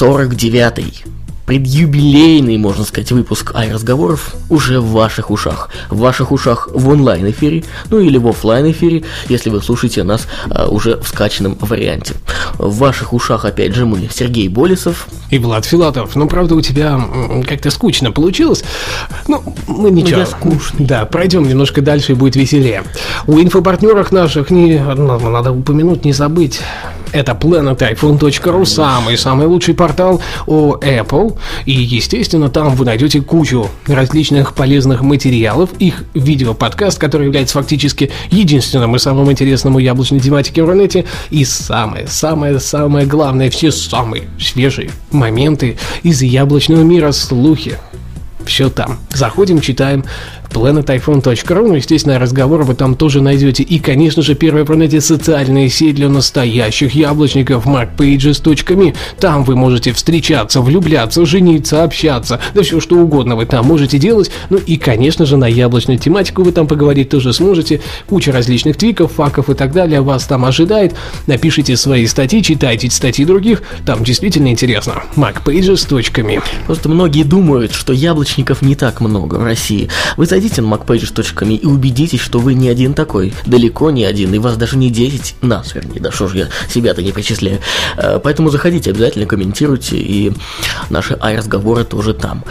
49-й предюбилейный, можно сказать, выпуск ай-разговоров уже в ваших ушах. В ваших ушах в онлайн-эфире, ну или в офлайн эфире если вы слушаете нас а, уже в скачанном варианте. В ваших ушах, опять же, мы, Сергей Болесов. И Влад Филатов. Ну, правда, у тебя как-то скучно получилось. Ну, мы ничего. Ну, я скучный. Да, пройдем немножко дальше и будет веселее. У инфопартнерах наших не, надо упомянуть, не забыть. Это planetiphone.ru, самый-самый лучший портал о Apple, и, естественно, там вы найдете кучу различных полезных материалов, их видео-подкаст, который является фактически единственным и самым интересным у яблочной тематики в Рунете, и самое-самое-самое главное, все самые свежие моменты из яблочного мира, слухи, все там. Заходим, читаем, planetiphone.ru, ну, естественно, разговор вы там тоже найдете. И, конечно же, первая в планете социальная сеть для настоящих яблочников markpages.me. Там вы можете встречаться, влюбляться, жениться, общаться, да все что угодно вы там можете делать. Ну и, конечно же, на яблочную тематику вы там поговорить тоже сможете. Куча различных твиков, факов и так далее вас там ожидает. Напишите свои статьи, читайте статьи других, там действительно интересно. markpages.me Просто многие думают, что яблочников не так много в России. Вы зайдите на macpages.me и убедитесь, что вы не один такой, далеко не один, и вас даже не 10, нас, вернее, да что ж я себя-то не причисляю. Э, поэтому заходите, обязательно комментируйте, и наши ай-разговоры тоже там.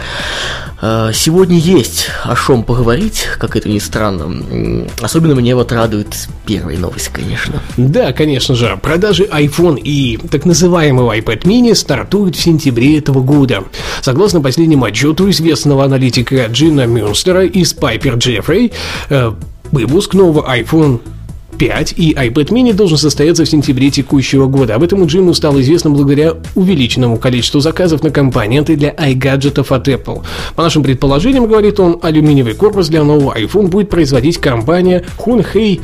Э, сегодня есть о чем поговорить, как это ни странно. Особенно мне вот радует первая новость, конечно. Да, конечно же. Продажи iPhone и так называемого iPad mini стартуют в сентябре этого года. Согласно последнему отчету известного аналитика Джина Мюнстера из Пайпер Джеффрей, э, выпуск нового iPhone 5 и iPad mini должен состояться в сентябре текущего года. Об этом Джиму стало известно благодаря увеличенному количеству заказов на компоненты для iGadget от Apple. По нашим предположениям, говорит он, алюминиевый корпус для нового iPhone будет производить компания Hunhei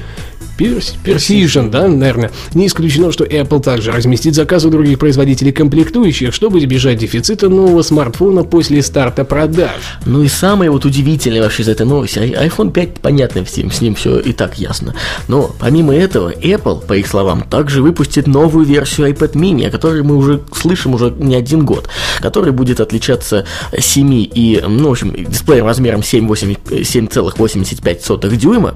Precision, да, наверное. Не исключено, что Apple также разместит заказы других производителей комплектующих, чтобы избежать дефицита нового смартфона после старта продаж. Ну и самое вот удивительное вообще из этой новости, iPhone 5, понятно всем, с ним все и так ясно. Но помимо этого, Apple, по их словам, также выпустит новую версию iPad mini, о которой мы уже слышим уже не один год, который будет отличаться 7 и, ну, в общем, дисплеем размером 7,85 дюйма,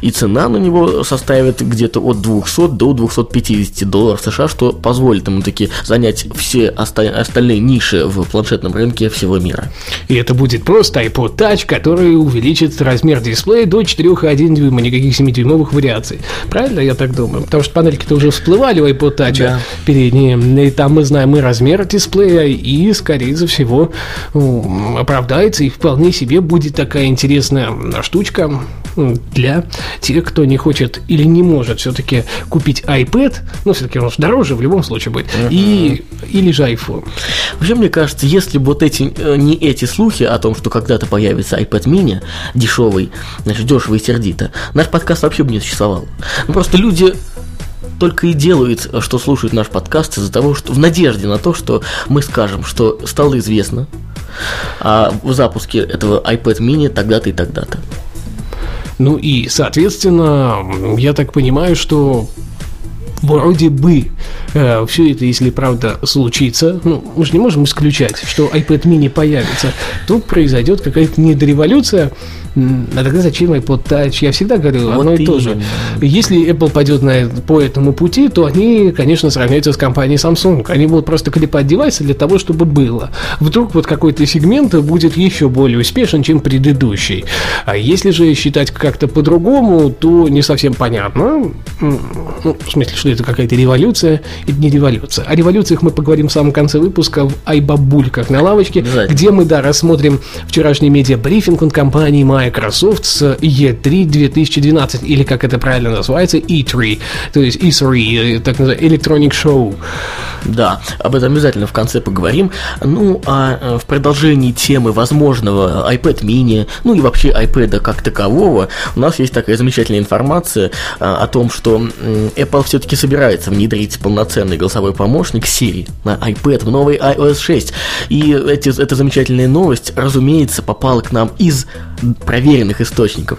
и цена на него составит где-то от 200 до 250 долларов США, что позволит ему таки занять все остальные ниши в планшетном рынке всего мира. И это будет просто iPod Touch, который увеличит размер дисплея до 4,1 дюйма, никаких 7-дюймовых вариаций. Правильно, я так думаю? Потому что панельки-то уже всплывали у iPod Touch да. передние, и там мы знаем и размер дисплея, и, скорее всего, оправдается, и вполне себе будет такая интересная штучка для тех, кто не хочет или не может все-таки купить iPad, ну, все-таки он же дороже в любом случае будет, uh-huh. и, или же iPhone. Вообще, мне кажется, если бы вот эти, э, не эти слухи о том, что когда-то появится iPad mini, дешевый, значит, дешево и сердито, наш подкаст вообще бы не существовал. Ну, просто люди только и делают, что слушают наш подкаст из-за того, что в надежде на то, что мы скажем, что стало известно о запуске этого iPad mini тогда-то и тогда-то. Ну и, соответственно, я так понимаю, что вроде бы э, все это, если правда случится, ну, мы же не можем исключать, что iPad mini появится, тут произойдет какая-то недореволюция, а тогда зачем iPod Touch? Я всегда говорил вот одно и то же. Если Apple пойдет на, по этому пути, то они, конечно, сравняются с компанией Samsung. Они будут просто клепать девайсы для того, чтобы было. Вдруг вот какой-то сегмент будет еще более успешен, чем предыдущий. А если же считать как-то по-другому, то не совсем понятно. Ну, в смысле, что это какая-то революция, это не революция. О революциях мы поговорим в самом конце выпуска в Айбабульках на лавочке, где мы, да, рассмотрим вчерашний медиабрифинг от компании Microsoft с E3 2012, или как это правильно называется, E3, то есть E3, так называемый Electronic Show. Да, об этом обязательно в конце поговорим. Ну, а в продолжении темы возможного iPad mini, ну и вообще iPad как такового, у нас есть такая замечательная информация о том, что Apple все-таки собирается внедрить полноценный голосовой помощник Siri на iPad в новый iOS 6. И эти, эта замечательная новость, разумеется, попала к нам из проверенных источников.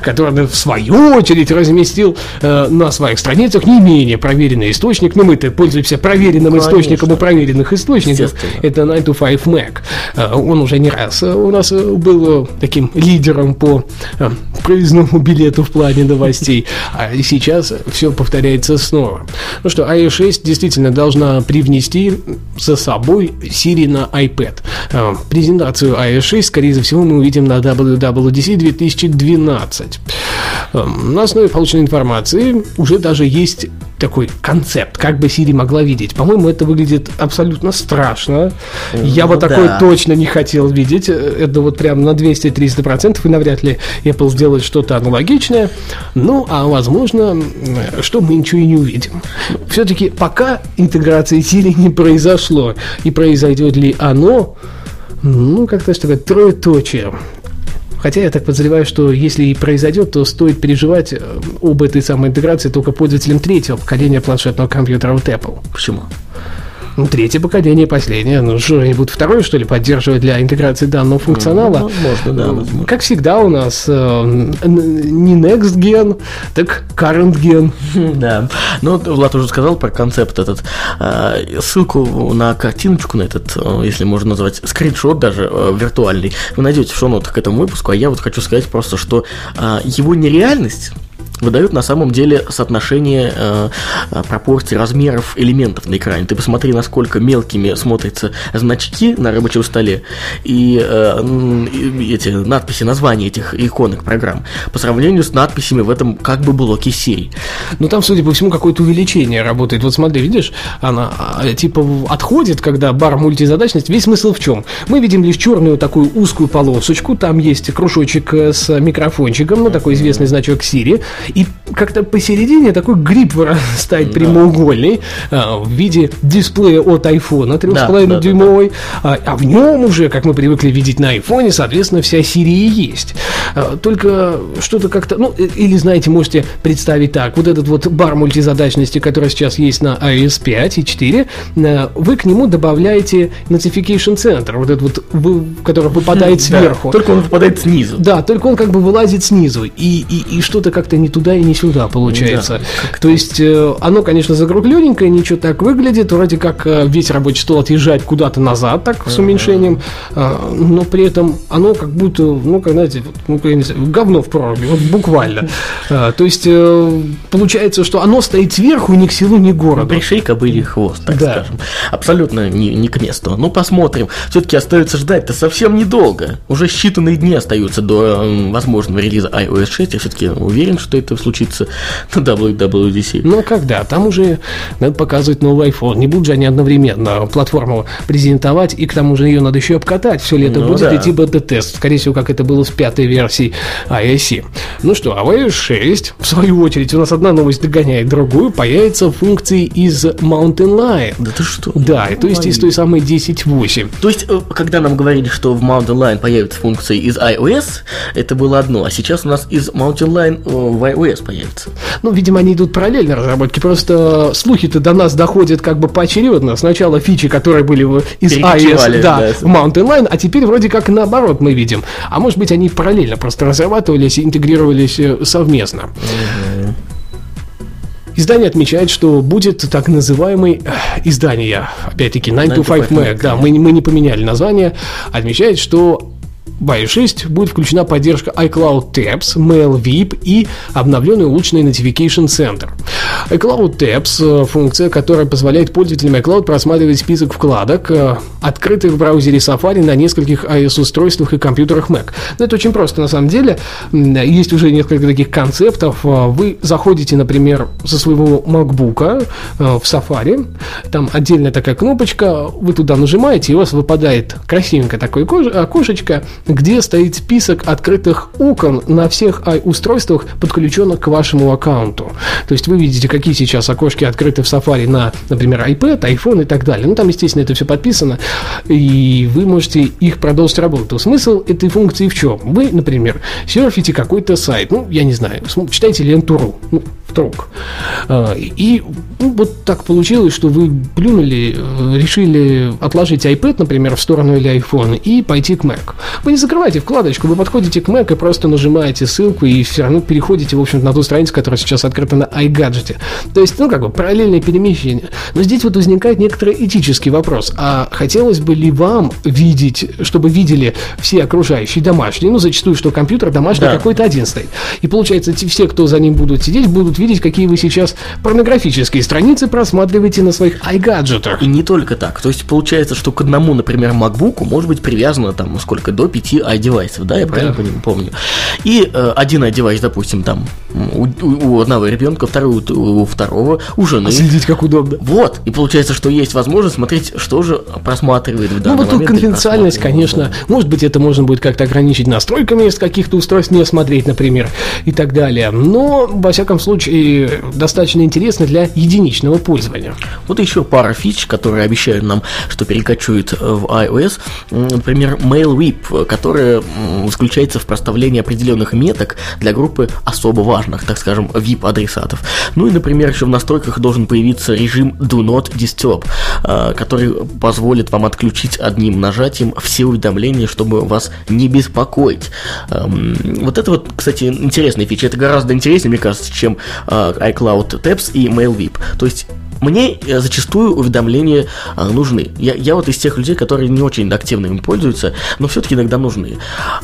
Который, в свою очередь, разместил э, на своих страницах не менее проверенный источник. Ну, мы-то пользуемся проверенным Конечно. источником у проверенных источников. Это 9 to 5 Mac. Э, он уже не раз э, у нас э, был таким лидером по э, проездному билету в плане новостей. А сейчас все повторяется снова. Ну что, iOS 6 действительно должна привнести за собой Siri на iPad. Э, презентацию iOS 6, скорее всего, мы увидим на WWDC 2012. Эм, на основе полученной информации уже даже есть такой концепт, как бы Siri могла видеть. По-моему, это выглядит абсолютно страшно. Ну, Я бы да. такое точно не хотел видеть. Это вот прям на 200-300%, и навряд ли Apple сделает что-то аналогичное. Ну, а возможно, что мы ничего и не увидим. Все-таки пока интеграции Siri не произошло. И произойдет ли оно, ну, как-то что такое троеточие. Хотя я так подозреваю, что если и произойдет, то стоит переживать э, об этой самой интеграции только пользователям третьего поколения планшетного компьютера от Apple. Почему? Ну, третье поколение, последнее. Ну, что, они будут второе, что ли, поддерживать для интеграции данного функционала? Ну, можно, да, возможно. Как всегда у нас э, не next gen, так current gen. Да. Ну, Влад уже сказал про концепт этот. Э, ссылку на картиночку, на этот, э, если можно назвать, скриншот даже э, виртуальный, вы найдете в шоу-нотах к этому выпуску, а я вот хочу сказать просто, что его нереальность выдают на самом деле соотношение э, пропорций размеров элементов на экране. Ты посмотри, насколько мелкими смотрятся значки на рабочем столе и, э, и эти надписи, названия этих иконок программ по сравнению с надписями в этом как бы блоке Siri. Ну там, судя по всему, какое-то увеличение работает. Вот смотри, видишь, она а, типа отходит, когда бар мультизадачность. Весь смысл в чем? Мы видим лишь черную такую узкую полосочку, там есть кружочек э, с микрофончиком, ну такой известный значок Siri, и как-то посередине такой гриб вырастает да. прямоугольный а, в виде дисплея от айфона 3,5 да, дюймовый, да, да. А, а в нем уже, как мы привыкли видеть на айфоне, соответственно, вся серия есть. А, только что-то как-то, ну, э, или, знаете, можете представить так, вот этот вот бар мультизадачности, который сейчас есть на iOS 5 и 4, а, вы к нему добавляете Notification Center, вот этот вот, вы, который выпадает сверху. Да, только он выпадает снизу. Да, только он как бы вылазит снизу, и, и, и что-то как-то не туда и не сюда получается. Да, То есть э, оно, конечно, закруглененькое, ничего так выглядит, вроде как э, весь рабочий стол отъезжает куда-то назад, так, с уменьшением, а, но при этом оно как будто, ну, как, знаете, ну, не знаю, говно в проруби, вот буквально. А, то есть э, получается, что оно стоит сверху ни к селу, ни к городу. Пришей кобыли хвост, так да. скажем. Абсолютно не, не к месту. Ну, посмотрим. Все-таки остается ждать-то совсем недолго. Уже считанные дни остаются до возможного релиза iOS 6. Я все-таки уверен, что это случится на WWDC. Ну, когда? Там уже надо показывать новый iPhone. Не будут же они одновременно платформу презентовать, и к тому же ее надо еще обкатать. Все лето ну, будет да. идти бета-тест. Скорее всего, как это было с пятой версией iOS. Ну что, а в iOS 6, в свою очередь, у нас одна новость догоняет другую, появятся функции из Mountain Lion. Да ты что? Да, ну, то есть из той самой 10.8. То есть, э, когда нам говорили, что в Mountain Lion появятся функции из iOS, это было одно, а сейчас у нас из Mountain Lion э, в iOS появится. Ну, видимо, они идут параллельно разработки, просто слухи-то до нас доходят как бы поочередно. Сначала фичи, которые были из iOS да, да, в Mountain Lion, а теперь вроде как наоборот мы видим. А может быть, они параллельно просто разрабатывались и интегрировались э, совместно. Издание отмечает, что будет так называемый э, издание, опять-таки, 9 to 5 Mac, да, мы, мы не поменяли название, отмечает, что в iOS 6 будет включена поддержка iCloud Tabs, Mail VIP и обновленный улучшенный Notification Center. iCloud Tabs – функция, которая позволяет пользователям iCloud просматривать список вкладок, открытых в браузере Safari на нескольких iOS-устройствах и компьютерах Mac. Но это очень просто на самом деле. Есть уже несколько таких концептов. Вы заходите, например, со своего MacBook в Safari, там отдельная такая кнопочка, вы туда нажимаете, и у вас выпадает красивенькое такое окошечко, где стоит список открытых окон на всех устройствах, подключенных к вашему аккаунту. То есть вы видите, какие сейчас окошки открыты в Safari на, например, iPad, iPhone и так далее. Ну, там, естественно, это все подписано, и вы можете их продолжить работу. Смысл этой функции в чем? Вы, например, серфите какой-то сайт, ну, я не знаю, читаете ленту.ру, ну, вдруг. А, и ну, вот так получилось, что вы плюнули, э, решили отложить iPad, например, в сторону или iPhone и пойти к Mac. Вы закрываете вкладочку, вы подходите к Mac и просто нажимаете ссылку и все равно переходите, в общем на ту страницу, которая сейчас открыта на iGadget. То есть, ну, как бы параллельное перемещение. Но здесь вот возникает некоторый этический вопрос. А хотелось бы ли вам видеть, чтобы видели все окружающие домашние, ну, зачастую, что компьютер домашний да. какой-то один стоит. И получается, все, кто за ним будут сидеть, будут видеть, какие вы сейчас порнографические страницы просматриваете на своих iGadget'ах. И не только так. То есть получается, что к одному, например, MacBook может быть привязано там сколько, до 5 iDevice, да, я да. правильно помню. И э, один iDevice, допустим, там у, у одного ребенка, второй у, у второго, у жены. А следить как удобно. Вот. И получается, что есть возможность смотреть, что же просматривает в данный Ну, вот тут конфиденциальность, конечно. Может быть, это можно будет как-то ограничить настройками с каких-то устройств не смотреть, например, и так далее. Но, во всяком случае, достаточно интересно для единичного пользования. Вот еще пара фич, которые обещают нам, что перекочуют в iOS. Например, MailWhip, которая заключается в проставлении определенных меток для группы особо важных, так скажем, VIP-адресатов. Ну и, например, еще в настройках должен появиться режим Do Not Disturb, э, который позволит вам отключить одним нажатием все уведомления, чтобы вас не беспокоить. Эм, вот это вот, кстати, интересная фича. Это гораздо интереснее, мне кажется, чем э, iCloud Tabs и MailWhip. То есть мне э, зачастую уведомления а, нужны. Я, я вот из тех людей, которые не очень активно им пользуются, но все-таки иногда нужны.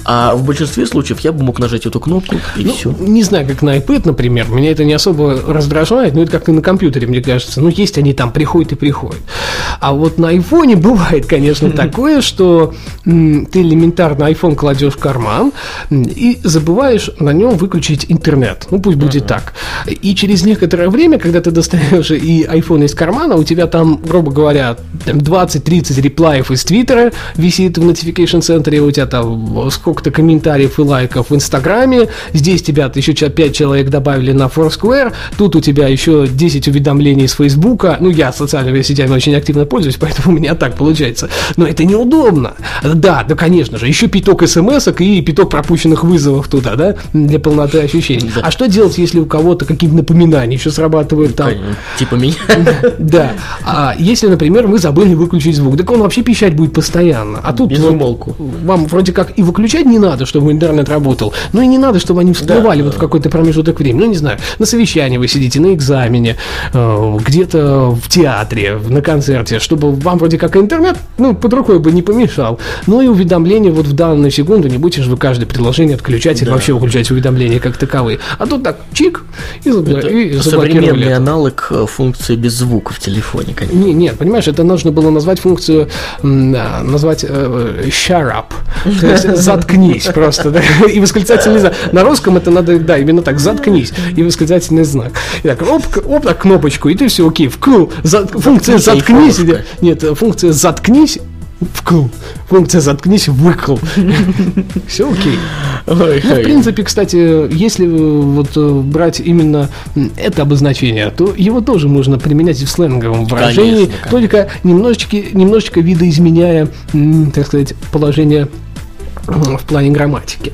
А в большинстве случаев я бы мог нажать эту кнопку и ну, все. Не знаю, как на iPad, например, меня это не особо раздражает, но это как и на компьютере, мне кажется. Ну, есть они там, приходят и приходят. А вот на iPhone бывает, конечно, такое, что ты элементарно iPhone кладешь в карман и забываешь на нем выключить интернет. Ну, пусть будет так. И через некоторое время, когда ты достаешь и iPhone iPhone из кармана, у тебя там, грубо говоря, 20-30 реплаев из Твиттера висит в notification центре, у тебя там сколько-то комментариев и лайков в Инстаграме, здесь тебя еще 5 человек добавили на Foursquare, тут у тебя еще 10 уведомлений с Фейсбука, ну, я социальными сетями очень активно пользуюсь, поэтому у меня так получается, но это неудобно. Да, да, конечно же, еще пяток смс и пяток пропущенных вызовов туда, да, для полноты ощущений. Да. А что делать, если у кого-то какие-то напоминания еще срабатывают там? Типа меня. Да. А если, например, вы забыли выключить звук, так он вообще пищать будет постоянно. А тут Без умолку. вам вроде как и выключать не надо, чтобы интернет работал, но и не надо, чтобы они всплывали вот в какой-то промежуток времени. Ну, не знаю, на совещании вы сидите, на экзамене, э, где-то в театре, на концерте, чтобы вам вроде как интернет, ну, под рукой бы не помешал. Ну и уведомления вот в данную секунду, не будете же вы каждое приложение отключать или вообще выключать уведомления как таковые. А тут так, чик, и, забл... и Современный аналог э, функции без звука в телефоне, конечно. Не, нет, понимаешь, это нужно было назвать функцию, назвать э, shut up, то есть заткнись просто, да, и восклицательный знак. На русском это надо, да, именно так, заткнись, и восклицательный знак. И так, оп, оп, так, кнопочку, и ты все, окей, за, функция заткнись, нет, функция заткнись, вкл. Функция заткнись, выкл. Все окей. Ну, в принципе, кстати, если э, вот э, брать именно это обозначение, то его тоже можно применять и в сленговом выражении, только немножечко, немножечко видоизменяя, так сказать, положение в плане грамматики.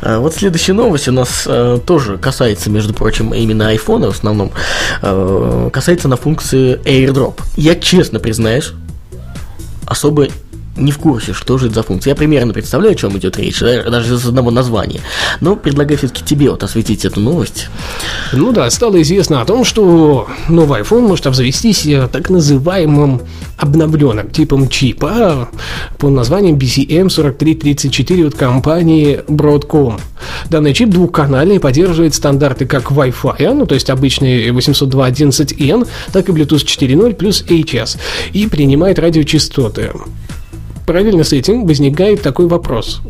А, вот следующая новость у нас э, тоже касается, между прочим, именно iPhone в основном. Э, касается на функции AirDrop. Я честно признаюсь, особо не в курсе, что же это за функция. Я примерно представляю, о чем идет речь, даже из одного названия. Но предлагаю все-таки тебе вот осветить эту новость. Ну да, стало известно о том, что новый iPhone может обзавестись э, так называемым обновленным типом чипа под названием BCM4334 от компании Broadcom. Данный чип двухканальный поддерживает стандарты как Wi-Fi, ну то есть обычный 802.11n, так и Bluetooth 4.0 плюс HS, и принимает радиочастоты. Параллельно с этим возникает такой вопрос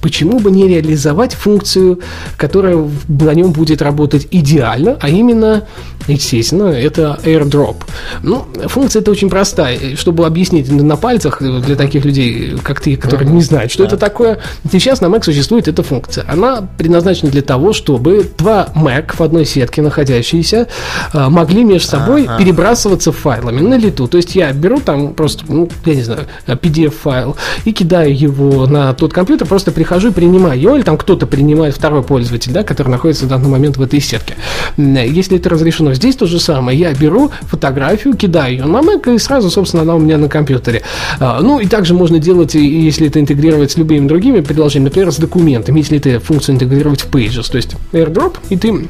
почему бы не реализовать функцию, которая на нем будет работать идеально, а именно, естественно, это AirDrop. Ну, функция это очень простая. Чтобы объяснить на пальцах для таких людей, как ты, которые не знают, что это такое, сейчас на Mac существует эта функция. Она предназначена для того, чтобы два Mac в одной сетке находящиеся а, могли между собой перебрасываться файлами на лету. То есть я беру там просто, ну, я не знаю, PDF-файл и кидаю его на тот компьютер, просто прихожу и принимаю его, или там кто-то принимает второй пользователь, да, который находится в данный момент в этой сетке. Если это разрешено, здесь то же самое. Я беру фотографию, кидаю ее на Mac, и сразу, собственно, она у меня на компьютере. А, ну, и также можно делать, если это интегрировать с любыми другими приложениями, например, с документами, если это функцию интегрировать в Pages, то есть AirDrop, и ты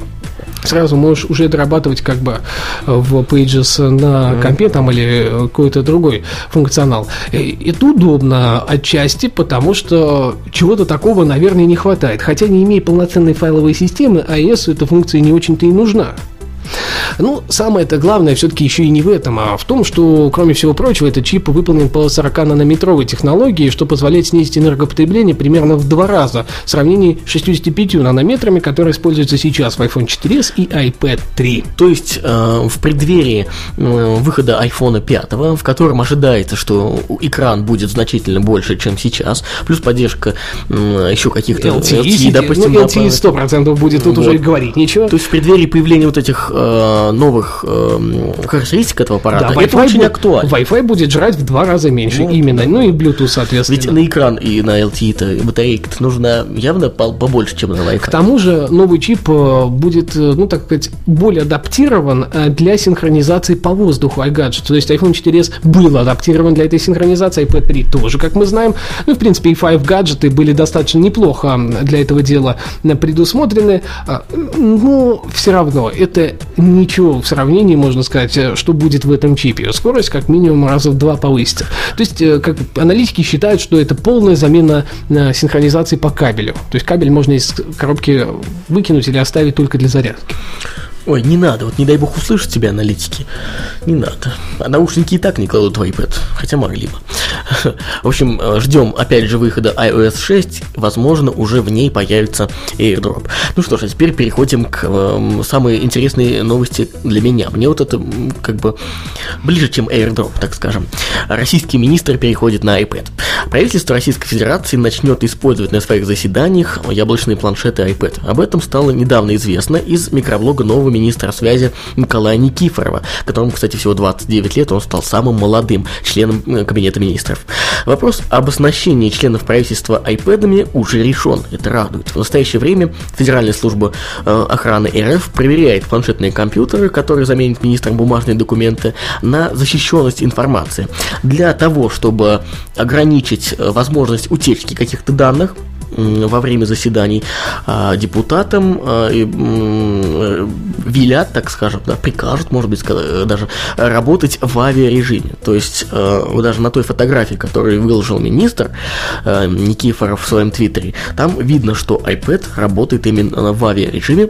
сразу можешь уже дорабатывать как бы в Pages на компе там или какой-то другой функционал. И это удобно отчасти, потому что чего-то такого, наверное, не хватает. Хотя не имея полноценной файловой системы, iOS эта функция не очень-то и нужна. Ну, самое-то главное все-таки еще и не в этом, а в том, что, кроме всего прочего, этот чип выполнен по 40-нанометровой технологии, что позволяет снизить энергопотребление примерно в два раза в сравнении с 65 нанометрами, которые используются сейчас в iPhone 4s и iPad 3. То есть э, в преддверии э, выхода iPhone 5, в котором ожидается, что экран будет значительно больше, чем сейчас, плюс поддержка э, еще каких-то LTE, LTE допустим, ну, LTE 100% будет, тут вот. уже говорить нечего. То есть в преддверии появления вот этих э, новых э, характеристик этого аппарата, да, это очень актуально. Wi-Fi будет жрать в два раза меньше, вот. именно. Ну и Bluetooth, соответственно. Ведь на экран и на LTE-то батарейка нужно явно побольше, чем на Wi-Fi. К тому же новый чип э, будет, э, ну так сказать, более адаптирован э, для синхронизации по воздуху iGadget. То есть iPhone 4s был адаптирован для этой синхронизации, iPad 3 тоже, как мы знаем. Ну, в принципе, и 5 гаджеты были достаточно неплохо для этого дела предусмотрены. А, но все равно это ничего в сравнении, можно сказать, э, что будет в этом чипе. Скорость как минимум раза в два повысится. То есть, э, как аналитики считают, что это полная замена э, синхронизации по кабелю. То есть кабель можно из коробки выкинуть или оставить только для зарядки. Ой, не надо, вот не дай бог услышать тебя аналитики. Не надо. А наушники и так не кладут в iPad, хотя могли бы. В общем, э, ждем опять же выхода iOS 6, возможно, уже в ней появится AirDrop. Ну что ж, а теперь переходим к э, самой интересной новости для меня. Мне вот это как бы ближе, чем AirDrop, так скажем. Российский министр переходит на iPad. Правительство Российской Федерации начнет использовать на своих заседаниях яблочные планшеты iPad. Об этом стало недавно известно из микроблога нового министра связи Николая Никифорова, которому, кстати, всего 29 лет, он стал самым молодым членом э, Кабинета министров. Вопрос об оснащении членов правительства iPad'ами уже решен, это радует. В настоящее время Федеральная служба э, охраны РФ проверяет планшетные компьютеры, которые заменят министрам бумажные документы, на защищенность информации. Для того, чтобы ограничить э, возможность утечки каких-то данных, во время заседаний а, депутатам а, велят, так скажем, да, прикажут, может быть, даже работать в авиарежиме. То есть а, даже на той фотографии, которую выложил министр Никифоров в своем твиттере, там видно, что iPad работает именно в авиарежиме,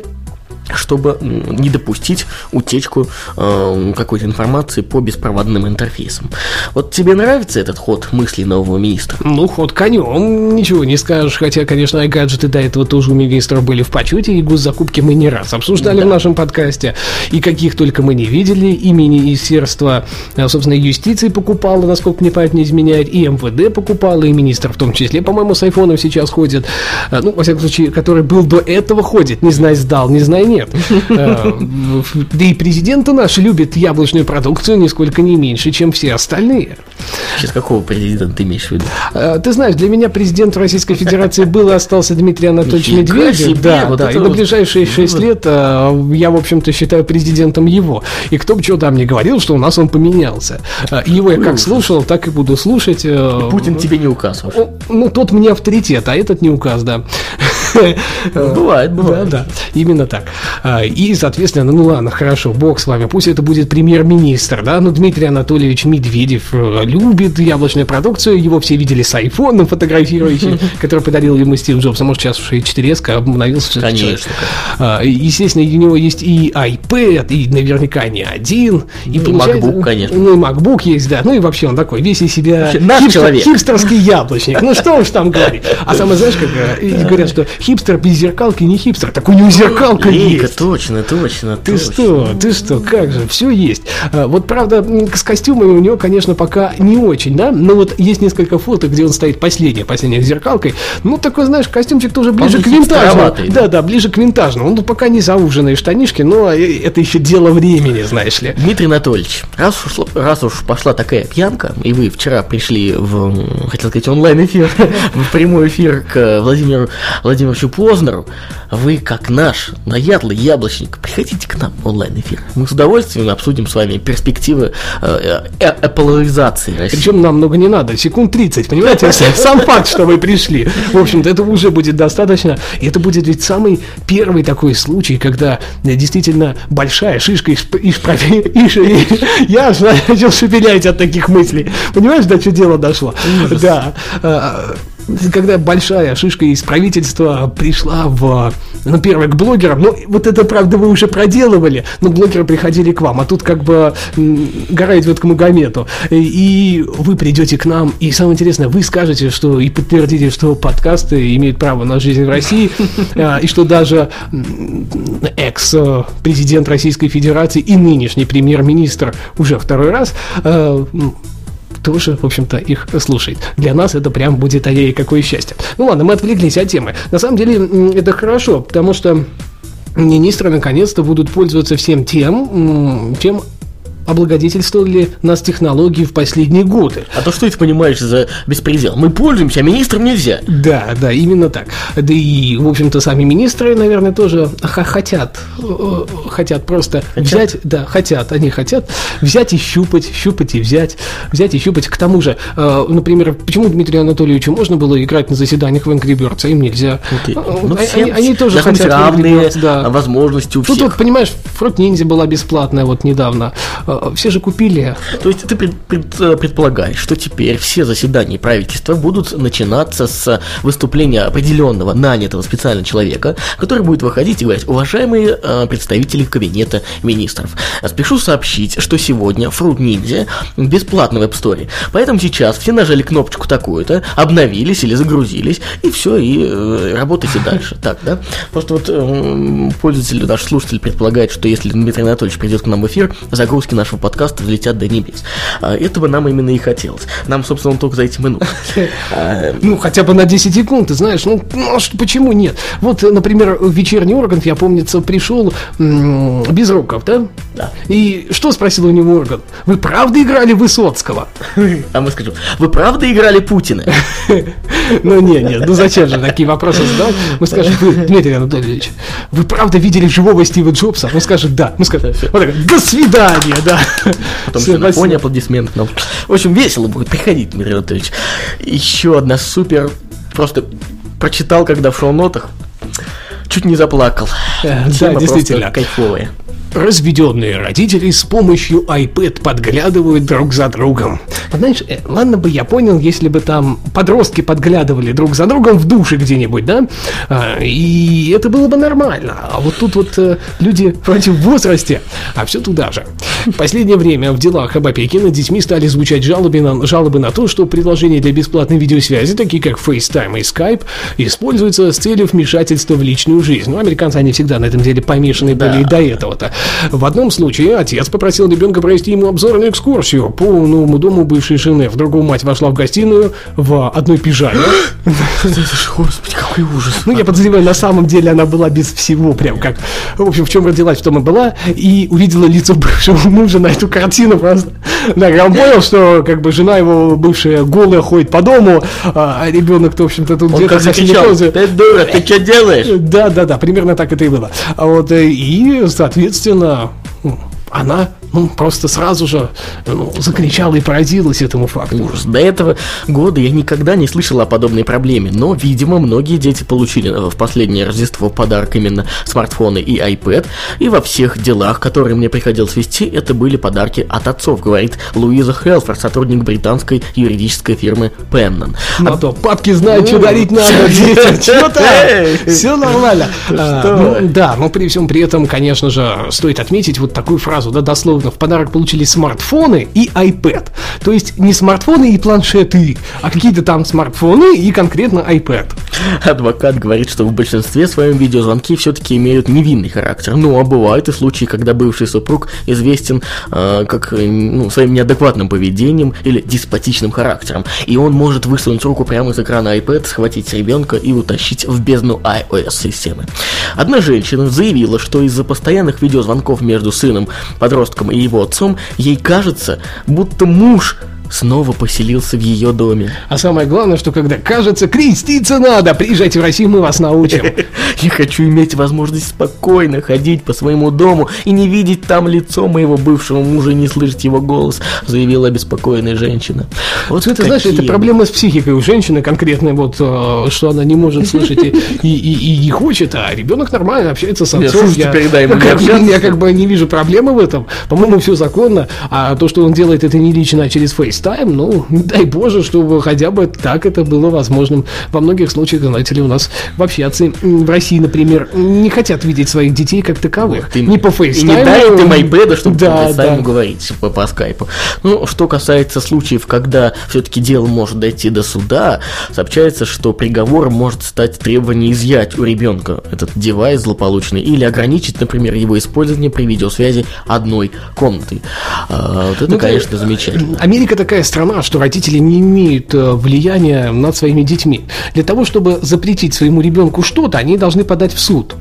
чтобы не допустить утечку э, какой-то информации по беспроводным интерфейсам. Вот тебе нравится этот ход мыслей нового министра? Ну, ход конем, ничего не скажешь. Хотя, конечно, и гаджеты до этого тоже у министра были в почете, и госзакупки мы не раз обсуждали да. в нашем подкасте. И каких только мы не видели. И Министерство, э, собственно, юстиции покупало, насколько мне память не изменяет, и МВД покупало, и министр в том числе, по-моему, с айфоном сейчас ходит. Э, ну, во всяком случае, который был до этого ходит. Не знаю, сдал, не знаю, не нет. Э, Да и президент наш любит яблочную продукцию нисколько не меньше, чем все остальные. Сейчас какого президента ты имеешь в виду? Э, Ты знаешь, для меня президент Российской Федерации был и остался Дмитрий Анатольевич Медведев. Да, да. И на ближайшие шесть лет э, я, в общем-то, считаю президентом его. И кто бы что там ни говорил, что у нас он поменялся. Его я как слушал, так и буду слушать. Путин тебе не указ. О, Ну, тот мне авторитет, а этот не указ, да. Бывает, бывает. Да, да, именно так. А, И, соответственно, ну ладно, хорошо, бог с вами, пусть это будет премьер-министр, да, но Дмитрий Анатольевич Медведев э, любит яблочную продукцию, его все видели с айфоном фотографирующим, который подарил ему Стив Джобс, а может сейчас уже и 4S обновился. человек. Конечно. А, Естественно, у него есть и iPad, и наверняка не один. И, и получается- MacBook, конечно. Ну и MacBook есть, да. Ну и вообще он такой, весь из себя наш человек. хипстерский яблочник. Ну что уж там говорить. А самое, знаешь, как э, говорят, что хипстер без зеркалки не хипстер. Так у него зеркалка Лейка, есть. точно, точно. Ты точно. что, ты что, как же, все есть. А, Вот правда, с костюмами у него, конечно, пока не очень, да, но вот есть несколько фото, где он стоит последнее, последнее с зеркалкой. Ну, такой, знаешь, костюмчик тоже ближе Он к винтажному. да? Да, да, ближе к винтажному. Он пока не зауженные штанишки, но э, это еще дело времени, знаешь ли. Дмитрий Анатольевич, раз уж, раз уж пошла такая пьянка, и вы вчера пришли в, хотел сказать, онлайн-эфир, в прямой эфир к Владимиру Владимировичу Познеру, вы, как наш наядлый яблочник, приходите к нам в онлайн-эфир. Мы с удовольствием обсудим с вами перспективы э, э, эполаризации России. Причем нам много не надо, секунд 30, понимаете? Сам факт, что вы пришли. В общем-то, этого уже будет достаточно. И это будет ведь самый первый такой случай, когда э, действительно большая шишка из, из из- из- Я начал шепелять от таких мыслей. Понимаешь, до чего дело дошло? Да. А, когда большая шишка из правительства пришла в, ну, первое, к блогерам, ну, вот это, правда, вы уже проделывали, но блогеры приходили к вам, а тут как бы гора идет к Магомету, и, вы придете к нам, и самое интересное, вы скажете, что и подтвердите, что подкасты имеют право на жизнь в России, а, и что даже экс-президент Российской Федерации и нынешний премьер-министр уже второй раз м, тоже, в общем-то, их слушает. Для нас это прям будет ай какое счастье. Ну ладно, мы отвлеклись от темы. На самом деле это хорошо, потому что министры наконец-то будут пользоваться всем тем, чем облагодетельствовали нас технологии в последние годы. А то что это понимаешь за беспредел? Мы пользуемся, а министрам нельзя. Да, да, именно так. Да и, в общем-то, сами министры, наверное, тоже хотят, э, хотят просто взять, да, хотят, они хотят взять и щупать, щупать и взять, взять и щупать. К тому же, э, например, почему Дмитрию Анатольевичу можно было играть на заседаниях в Angry Birds, а им нельзя? Окей. Э, Ну, они- всем- они, тоже должны быть хотят равные Birds, да. возможности у Тут всех. вот, понимаешь, Фрут Ниндзя была бесплатная вот недавно. Все же купили. То есть ты пред- пред- э, предполагаешь, что теперь все заседания правительства будут начинаться с выступления определенного нанятого специально человека, который будет выходить и говорить, уважаемые э, представители кабинета министров, спешу сообщить, что сегодня Fruit Ninja бесплатно в App Store, поэтому сейчас все нажали кнопочку такую-то, обновились или загрузились, и все, и э, работайте дальше. Так, да? Просто вот э, пользователь, наш слушатель предполагает, что если Дмитрий Анатольевич придет к нам в эфир, загрузки нашего подкаста взлетят до небес. А этого нам именно и хотелось. Нам, собственно, он только за этим и нужен. А, Ну, хотя бы на 10 секунд, ты знаешь, ну, ну, а почему нет? Вот, например, в вечерний орган, я помнится, пришел м, Безруков, да? Да. И что спросил у него орган? Вы правда играли Высоцкого? А мы скажем, вы правда играли Путина? Ну, не, нет, ну зачем же такие вопросы задавать? Мы скажем, вы, Дмитрий Анатольевич, вы правда видели живого Стива Джобса? Он скажет, да. Мы скажем, вот так, до свидания, да. Потом Всё, все на спасибо. фоне аплодисментов. нам. В общем, весело будет. Приходить, Дмитрий Анатольевич. Еще одна супер. Просто прочитал, когда в шоу-нотах. Чуть не заплакал. Э, да, действительно. кайфовая. Разведенные родители с помощью iPad подглядывают друг за другом. Вот знаешь, э, ладно бы я понял, если бы там подростки подглядывали друг за другом в душе где-нибудь, да? А, и это было бы нормально. А вот тут вот э, люди вроде в возрасте, а все туда же. В последнее время в делах об опеке над детьми стали звучать жалобы на, жалобы на то, что предложения для бесплатной видеосвязи, такие как FaceTime и Skype, используются с целью вмешательства в личную жизнь. Ну, американцы, они всегда на этом деле помешаны Да. были и до этого-то. В одном случае отец попросил ребенка провести ему обзорную экскурсию по новому дому бывшей жены. В другом мать вошла в гостиную в одной пижаме. Господи, какой ужас. Ну, я подозреваю, на самом деле она была без всего, прям как... В общем, в чем родилась, в том и была. И увидела лицо бывшего мужа на эту картину просто. Да, я понял, что как бы жена его бывшая голая ходит по дому, а а ребенок-то, в общем-то, тут Он где-то закричал, пользует. ты дура, ты что делаешь? Да, да, да, примерно так это и было. А вот э, и, соответственно, ну, она ну, просто сразу же ну, закричала и поразилась этому факту. Ужас. До этого года я никогда не слышал о подобной проблеме, но, видимо, многие дети получили э, в последнее Рождество подарок именно смартфоны и iPad, и во всех делах, которые мне приходилось вести, это были подарки от отцов, говорит Луиза Хелфорд, сотрудник британской юридической фирмы Pennon. Ну, а то папки знают, что дарить надо детям. Что там? Все нормально. А, ну, Да, но при всем при этом, конечно же, стоит отметить вот такую фразу, да, дословно, в подарок получили смартфоны и iPad. То есть не смартфоны и планшеты, а какие-то там смартфоны и конкретно iPad. Адвокат говорит, что в большинстве своем видеозвонки все-таки имеют невинный характер. Ну, а бывают и случаи, когда бывший супруг известен э, как э, ну, своим неадекватным поведением или деспотичным характером. И он может высунуть руку прямо из экрана iPad, схватить ребенка и утащить в бездну iOS-системы. Одна женщина заявила, что из-за постоянных видеозвонков между сыном, подростком и его отцом, ей кажется, будто муж снова поселился в ее доме. А самое главное, что когда кажется, креститься надо, приезжайте в Россию, мы вас научим. Я хочу иметь возможность спокойно ходить по своему дому и не видеть там лицо моего бывшего мужа и не слышать его голос, заявила обеспокоенная женщина. Вот Это, знаешь, это проблема с психикой у женщины конкретно, вот, э, что она не может слышать и, и, не хочет, а ребенок нормально общается с отцом. слушайте, передай ему я, как, я как бы не вижу проблемы в этом. По-моему, все законно. А то, что он делает это не лично, а через FaceTime, ну, дай боже, чтобы хотя бы так это было возможным. Во многих случаях, знаете ли, у нас вообще отцы в России, например, не хотят видеть своих детей как таковых. Ты- не по FaceTime. не дарит им iPad, чтобы да, по FaceTime да. говорить по, по скайпу. Ну, что касается случаев, когда все-таки дело может дойти до суда, сообщается, что приговором может стать требование изъять у ребенка этот девайс злополучный или ограничить, например, его использование при видеосвязи одной комнаты. А, вот это, Ну, конечно, замечательно. Америка такая страна, что родители не имеют э, влияния над своими детьми. Для того, чтобы запретить своему ребенку что-то, они должны подать в суд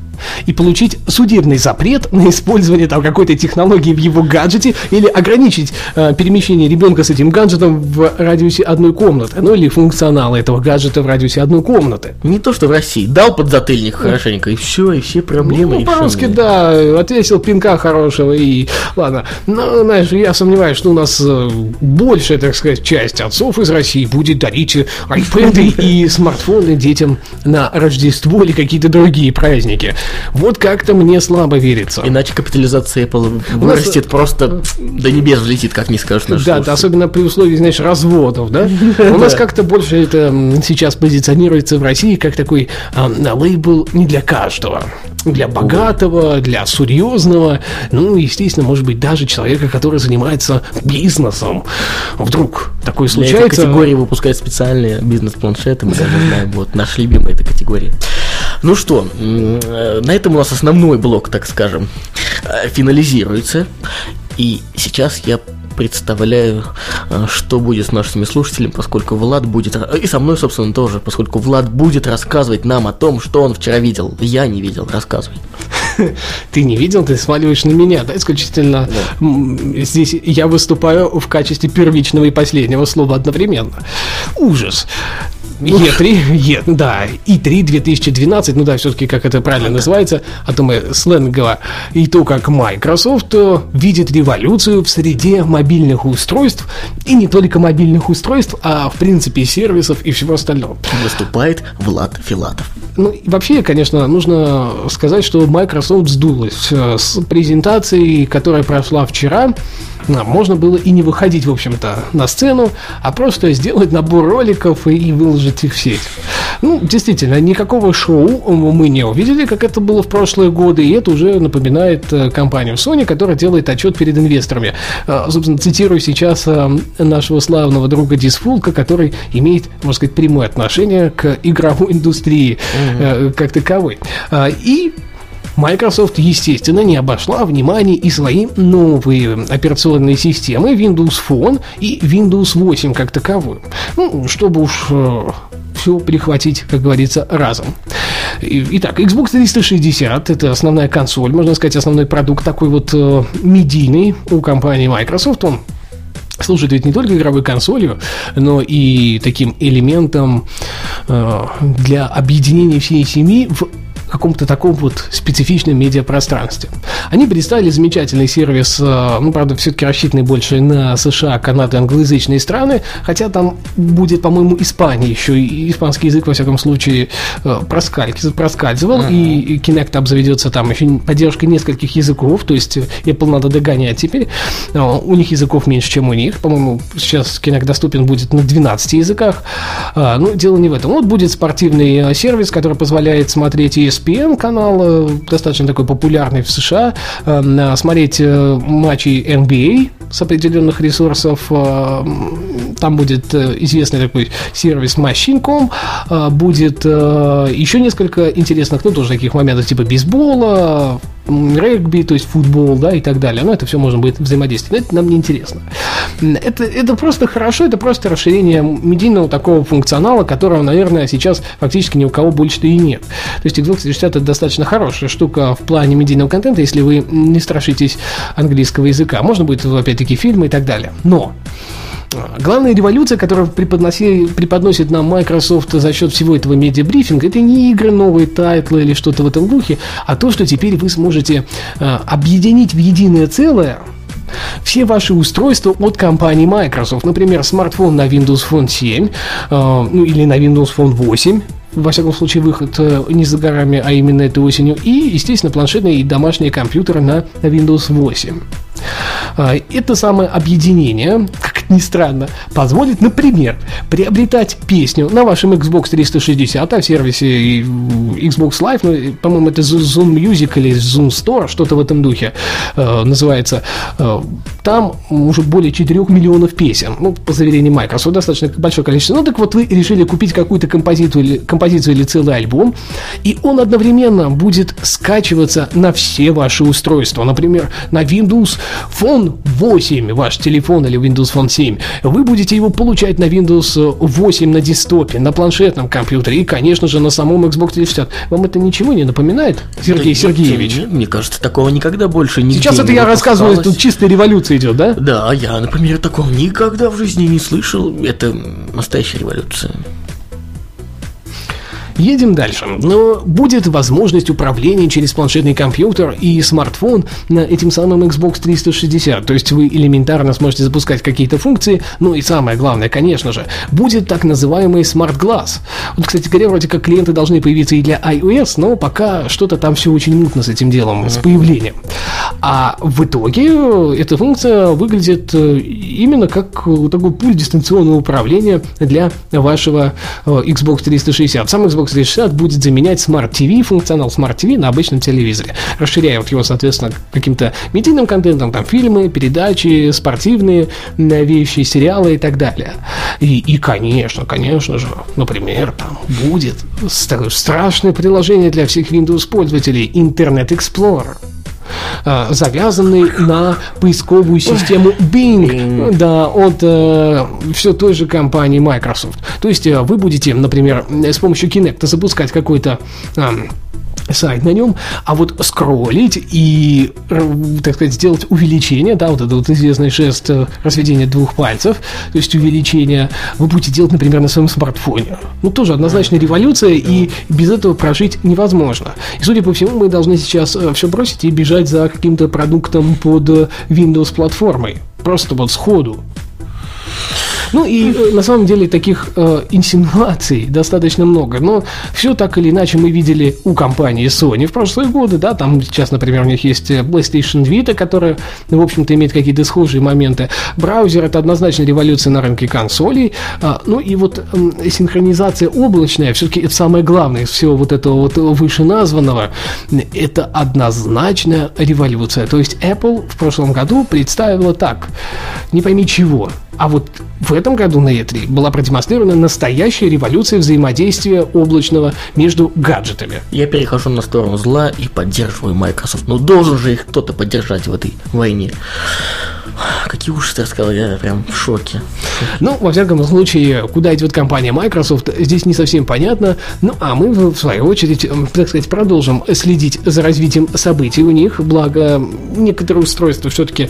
и получить судебный запрет на использование там какой-то технологии в его гаджете или ограничить э, перемещение ребенка с этим гаджетом в радиусе одной комнаты, ну или функционала этого гаджета в радиусе одной комнаты. Не то, что в России. Дал подзатыльник хорошенько, и все, и все проблемы Ну, по-русски, да, отвесил пинка хорошего и... Ладно, но, знаешь, я сомневаюсь, что у нас э, большая, так сказать, часть отцов из России будет дарить айпэды и смартфоны детям на Рождество или какие-то другие праздники. Вот как-то мне слабо верится. Иначе капитализация Apple вырастет просто до небес взлетит, как не скажешь Да, да, особенно при условии, знаешь, разводов, да? У нас как-то больше это сейчас позиционируется в России как такой а, лейбл не для каждого. Для богатого, для серьезного, ну, естественно, может быть, даже человека, который занимается бизнесом. Вдруг такое Для этой случается. категории выпускают специальные бизнес-планшеты, мы даже знаем, вот, наш любимый этой категории. Ну что, э, на этом у нас основной блок, так скажем, э, финализируется. И сейчас я представляю, э, что будет с нашими слушателями, поскольку Влад будет, и со мной, собственно, тоже, поскольку Влад будет рассказывать нам о том, что он вчера видел. Я не видел, рассказывай. Ты не видел, ты сваливаешь на меня, да, исключительно. М, Здесь я выступаю в качестве первичного и последнего слова одновременно. Ужас. Е3, Е, да, И3 2012, ну да, все-таки как это правильно называется, а то мы сленгово, и то, как Microsoft э, видит революцию в среде мобильных устройств, и не только мобильных устройств, а в принципе сервисов и всего остального. Выступает Влад Филатов. Ну, вообще, конечно, нужно сказать, что Microsoft сдулась э, с презентацией, которая прошла вчера. А, Можно было и не выходить, в общем-то, на сцену, а просто сделать набор роликов и выложить их в сеть. Ну, действительно, никакого шоу мы не увидели, как это было в прошлые годы, и это уже напоминает э, компанию Sony, которая делает отчет перед инвесторами. Э, Собственно, цитирую сейчас э, нашего славного друга Дисфулка, который имеет, можно сказать, прямое отношение к игровой индустрии э, как таковой. И Microsoft, естественно, не обошла внимание и свои новые операционные системы Windows Phone и Windows 8 как таковую. Ну, чтобы уж все прихватить, как говорится, разом. Итак, Xbox 360 это основная консоль, можно сказать, основной продукт такой вот э, медийный у компании Microsoft. Он служит ведь не только игровой консолью, но и таким элементом э, для объединения всей семьи в каком-то таком вот специфичном медиапространстве. Они представили замечательный сервис, э, ну, правда, все-таки рассчитанный больше на США, Канаду, англоязычные страны, хотя там будет, по-моему, Испания еще, и испанский язык, во всяком случае, э, проскальзывал, uh-huh. и Kinect обзаведется там еще поддержкой нескольких языков, то есть Apple надо догонять теперь. Э, у них языков меньше, чем у них, по-моему, сейчас Kinect доступен будет на 12 языках, но дело не в этом. Вот будет спортивный сервис, который позволяет смотреть ESPN ESPN канал, э, достаточно такой популярный в США, э, смотреть э, матчи NBA с определенных ресурсов. Там будет известный такой сервис Machine.com, будет еще несколько интересных, ну, тоже таких моментов, типа бейсбола, регби, то есть футбол, да, и так далее. Но это все можно будет взаимодействовать. Но это нам не интересно. Это, это просто хорошо, это просто расширение медийного такого функционала, которого, наверное, сейчас фактически ни у кого больше-то и нет. То есть Xbox 360 это достаточно хорошая штука в плане медийного контента, если вы не страшитесь английского языка. Можно будет, опять-таки, фильмы и так далее. Но Главная революция, которую преподносит нам Microsoft за счет всего этого медиабрифинга, это не игры, новые title ы или что-то в этом духе, а то, что теперь вы сможете э, объединить в единое целое все ваши устройства от компании Microsoft. Например, смартфон на Windows Phone 7, э, ну или на Windows Phone 8, во всяком случае, выход э, не за горами, а именно этой осенью, и, естественно, планшетные и домашние компьютеры на Windows 8. А, это самое объединение, как ни странно, позволит, например, приобретать песню на вашем Xbox 360, а в сервисе Xbox Live, ну, по-моему, это Zoom Music или Zoom Store, что-то в этом духе э, называется. Э, там уже более 4 миллионов песен, ну, по заверению Microsoft, достаточно большое количество. Ну, так вот, вы решили купить какую-то композицию или, композицию или целый альбом, и он одновременно будет скачиваться на все ваши устройства, например, на Windows Phone 8, ваш телефон или Windows Phone 7, вы будете его получать на Windows 8 на десктопе, на планшетном компьютере и, конечно же, на самом Xbox 360. Вам это ничего не напоминает, Сергей да Сергеевич? Нет, мне кажется, такого никогда больше не Сейчас это я рассказываю, тут чистая революция идет, да? Да, я, например, такого никогда в жизни не слышал. Это настоящая революция. Едем дальше. Но будет возможность управления через планшетный компьютер и смартфон на этим самым Xbox 360. То есть вы элементарно сможете запускать какие-то функции. Ну и самое главное, конечно же, будет так называемый Smart Glass. Вот, кстати говоря, вроде как клиенты должны появиться и для iOS, но пока что-то там все очень мутно с этим делом, с появлением. А в итоге эта функция выглядит э, именно как такой пульт дистанционного управления для вашего э, Xbox 360. Сам Xbox Xbox 360 будет заменять Smart TV, функционал Smart TV на обычном телевизоре, расширяя вот его, соответственно, каким-то медийным контентом, там фильмы, передачи, спортивные, вещи, сериалы и так далее. И, и конечно, конечно же, например, там будет страшное приложение для всех Windows пользователей Internet Explorer. Э, завязанный на поисковую систему Bing, да, от э, все той же компании Microsoft. То есть э, вы будете, например, с помощью Kinect запускать какой-то э, сайт на нем, а вот скроллить и, так сказать, сделать увеличение, да, вот это вот известный жест э, разведения двух пальцев, то есть увеличение вы будете делать, например, на своем смартфоне. Ну, тоже однозначная революция, и без этого прожить невозможно. И, судя по всему, мы должны сейчас э, все бросить и бежать за каким-то продуктом под э, Windows-платформой. Просто вот сходу. Ну и э, на самом деле таких э, инсинуаций достаточно много. Но все так или иначе мы видели у компании Sony в прошлые годы, да, там сейчас, например, у них есть э, PlayStation Vita, которая, в общем-то, имеет какие-то схожие моменты. Браузер это однозначно революция на рынке консолей. А, ну и вот э, синхронизация облачная, все-таки это самое главное из всего вот этого вот вышеназванного, это однозначно революция. То есть Apple в прошлом году представила так, не пойми чего, А вот в этом году на E3 была продемонстрирована настоящая революция взаимодействия облачного между гаджетами. Я перехожу на сторону зла и поддерживаю Microsoft. Ну, должен же их кто-то поддержать в этой войне. Какие ужасы, я сказал, я прям в шоке. Ну, во всяком случае, куда идет компания Microsoft, здесь не совсем понятно. Ну, а мы, в свою очередь, так сказать, продолжим следить за развитием событий у них. Благо, некоторые устройства все-таки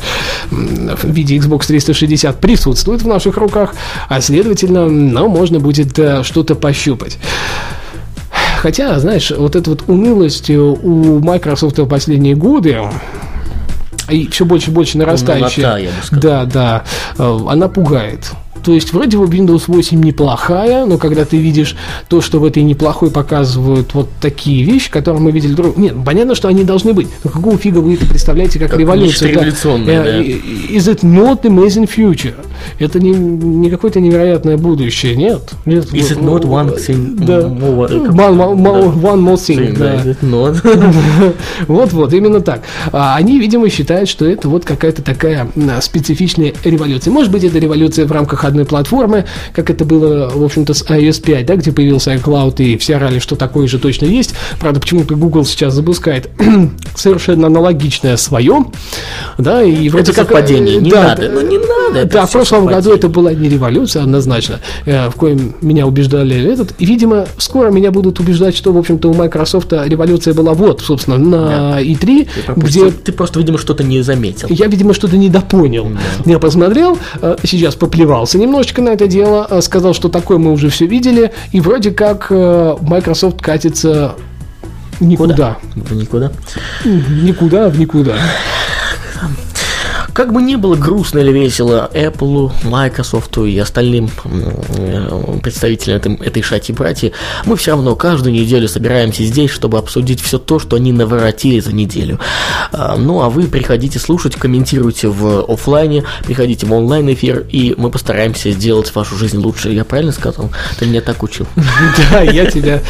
в виде Xbox 360 присутствуют в наших руках, а следовательно, ну, можно будет э, что-то пощупать. Хотя, знаешь, вот эта вот унылость у Microsoft в последние годы, и все больше и больше нарастающая. Полнота, я бы сказал. Да, да, э, она пугает. То есть вроде бы Windows 8 неплохая, но когда ты видишь то, что в этой неплохой показывают вот такие вещи, которые мы видели друг... Нет, понятно, что они должны быть. Но какого фига вы это представляете как, Как революцию? нечто революционное, да. Э, Is it not amazing future? Это не, не какое-то невероятное будущее, нет. нет Is it not one thing Да. more? One, one- one- one more thing, Да, да. is it not? Вот-вот, именно так. А Они, видимо, считают, что это вот какая-то такая специфичная революция. Может быть, это революция в рамках одной платформы, как это было, в общем-то, с iOS 5, да, где появился iCloud, и все орали, что такое же точно есть. Правда, почему-то Google сейчас запускает совершенно аналогичное свое, да, и вроде Это как... совпадение, не да, надо, ну не надо. да, в прошлом году совпадение. это была не революция, однозначно, э, в коем меня убеждали этот. И, видимо, скоро меня будут убеждать, что, в общем-то, у Microsoft революция была вот, собственно, на E3, Ты где ты просто, видимо, что-то не заметил. я, видимо, что-то недопонял. Я посмотрел, э, сейчас поплевался немножечко на это дело, э, сказал, что такое мы уже все видели, и вроде как э, Microsoft катится никуда. В Никуда. Никуда, в никуда. Как бы ни было грустно или весело Apple, Microsoft и остальным э, представителям этой, этой шати братья, мы все равно каждую неделю собираемся здесь, чтобы обсудить все то, что они наворотили за неделю. А, Ну, а вы приходите слушать, комментируйте в оффлайне, приходите в онлайн-эфир, и мы постараемся сделать вашу жизнь лучше. Я правильно сказал? Ты меня так учил. Да, я тебя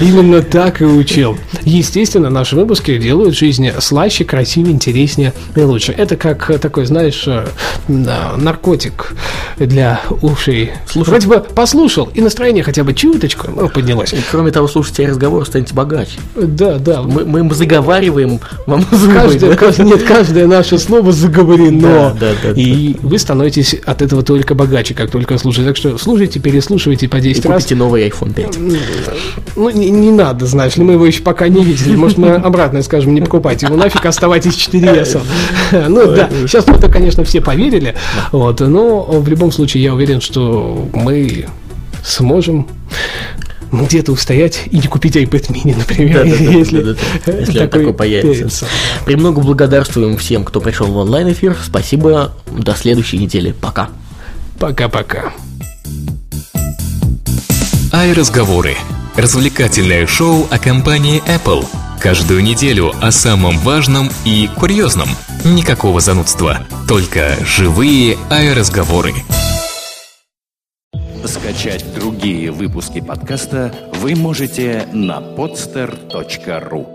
именно так и учил. Естественно, наши выпуски делают жизнь слаще, красивее, интереснее и лучше. Это как э, такой, знаешь, э, да, наркотик для ушей. Слушай. Вроде бы послушал, и настроение хотя бы чуточку ну, поднялось. И, кроме того, слушайте разговор, станете богаче. Да, да. Мы, мы заговариваем вам зубы. Каждое, да? каждое- нет, каждое наше слово заговорено. Да, да, да, и вы становитесь от этого только богаче, как только слушаете. Так что слушайте, переслушивайте по И 10 раз. купите новый iPhone 5. Ну, не, не надо, знаешь мы его еще пока не видели. Может, мы обратно скажем, не покупайте его нафиг, оставайтесь 4S. Ну да, сейчас мы это, конечно, все поверили. Вот, но в любом случае я уверен, что мы сможем где-то устоять и не купить iPad mini, например, Да-да-да, если, да-да-да. Если он такой появится. Премного благодарствуем всем, кто пришел в онлайн-эфир. Спасибо. До следующей недели. Пока. Пока-пока. iRазговоры. Развлекательное шоу о компании Apple. Каждую неделю о самом важном и курьезном. Никакого занудства. Только живые iRазговоры. Скачать другие выпуски подкаста вы можете на podster.ru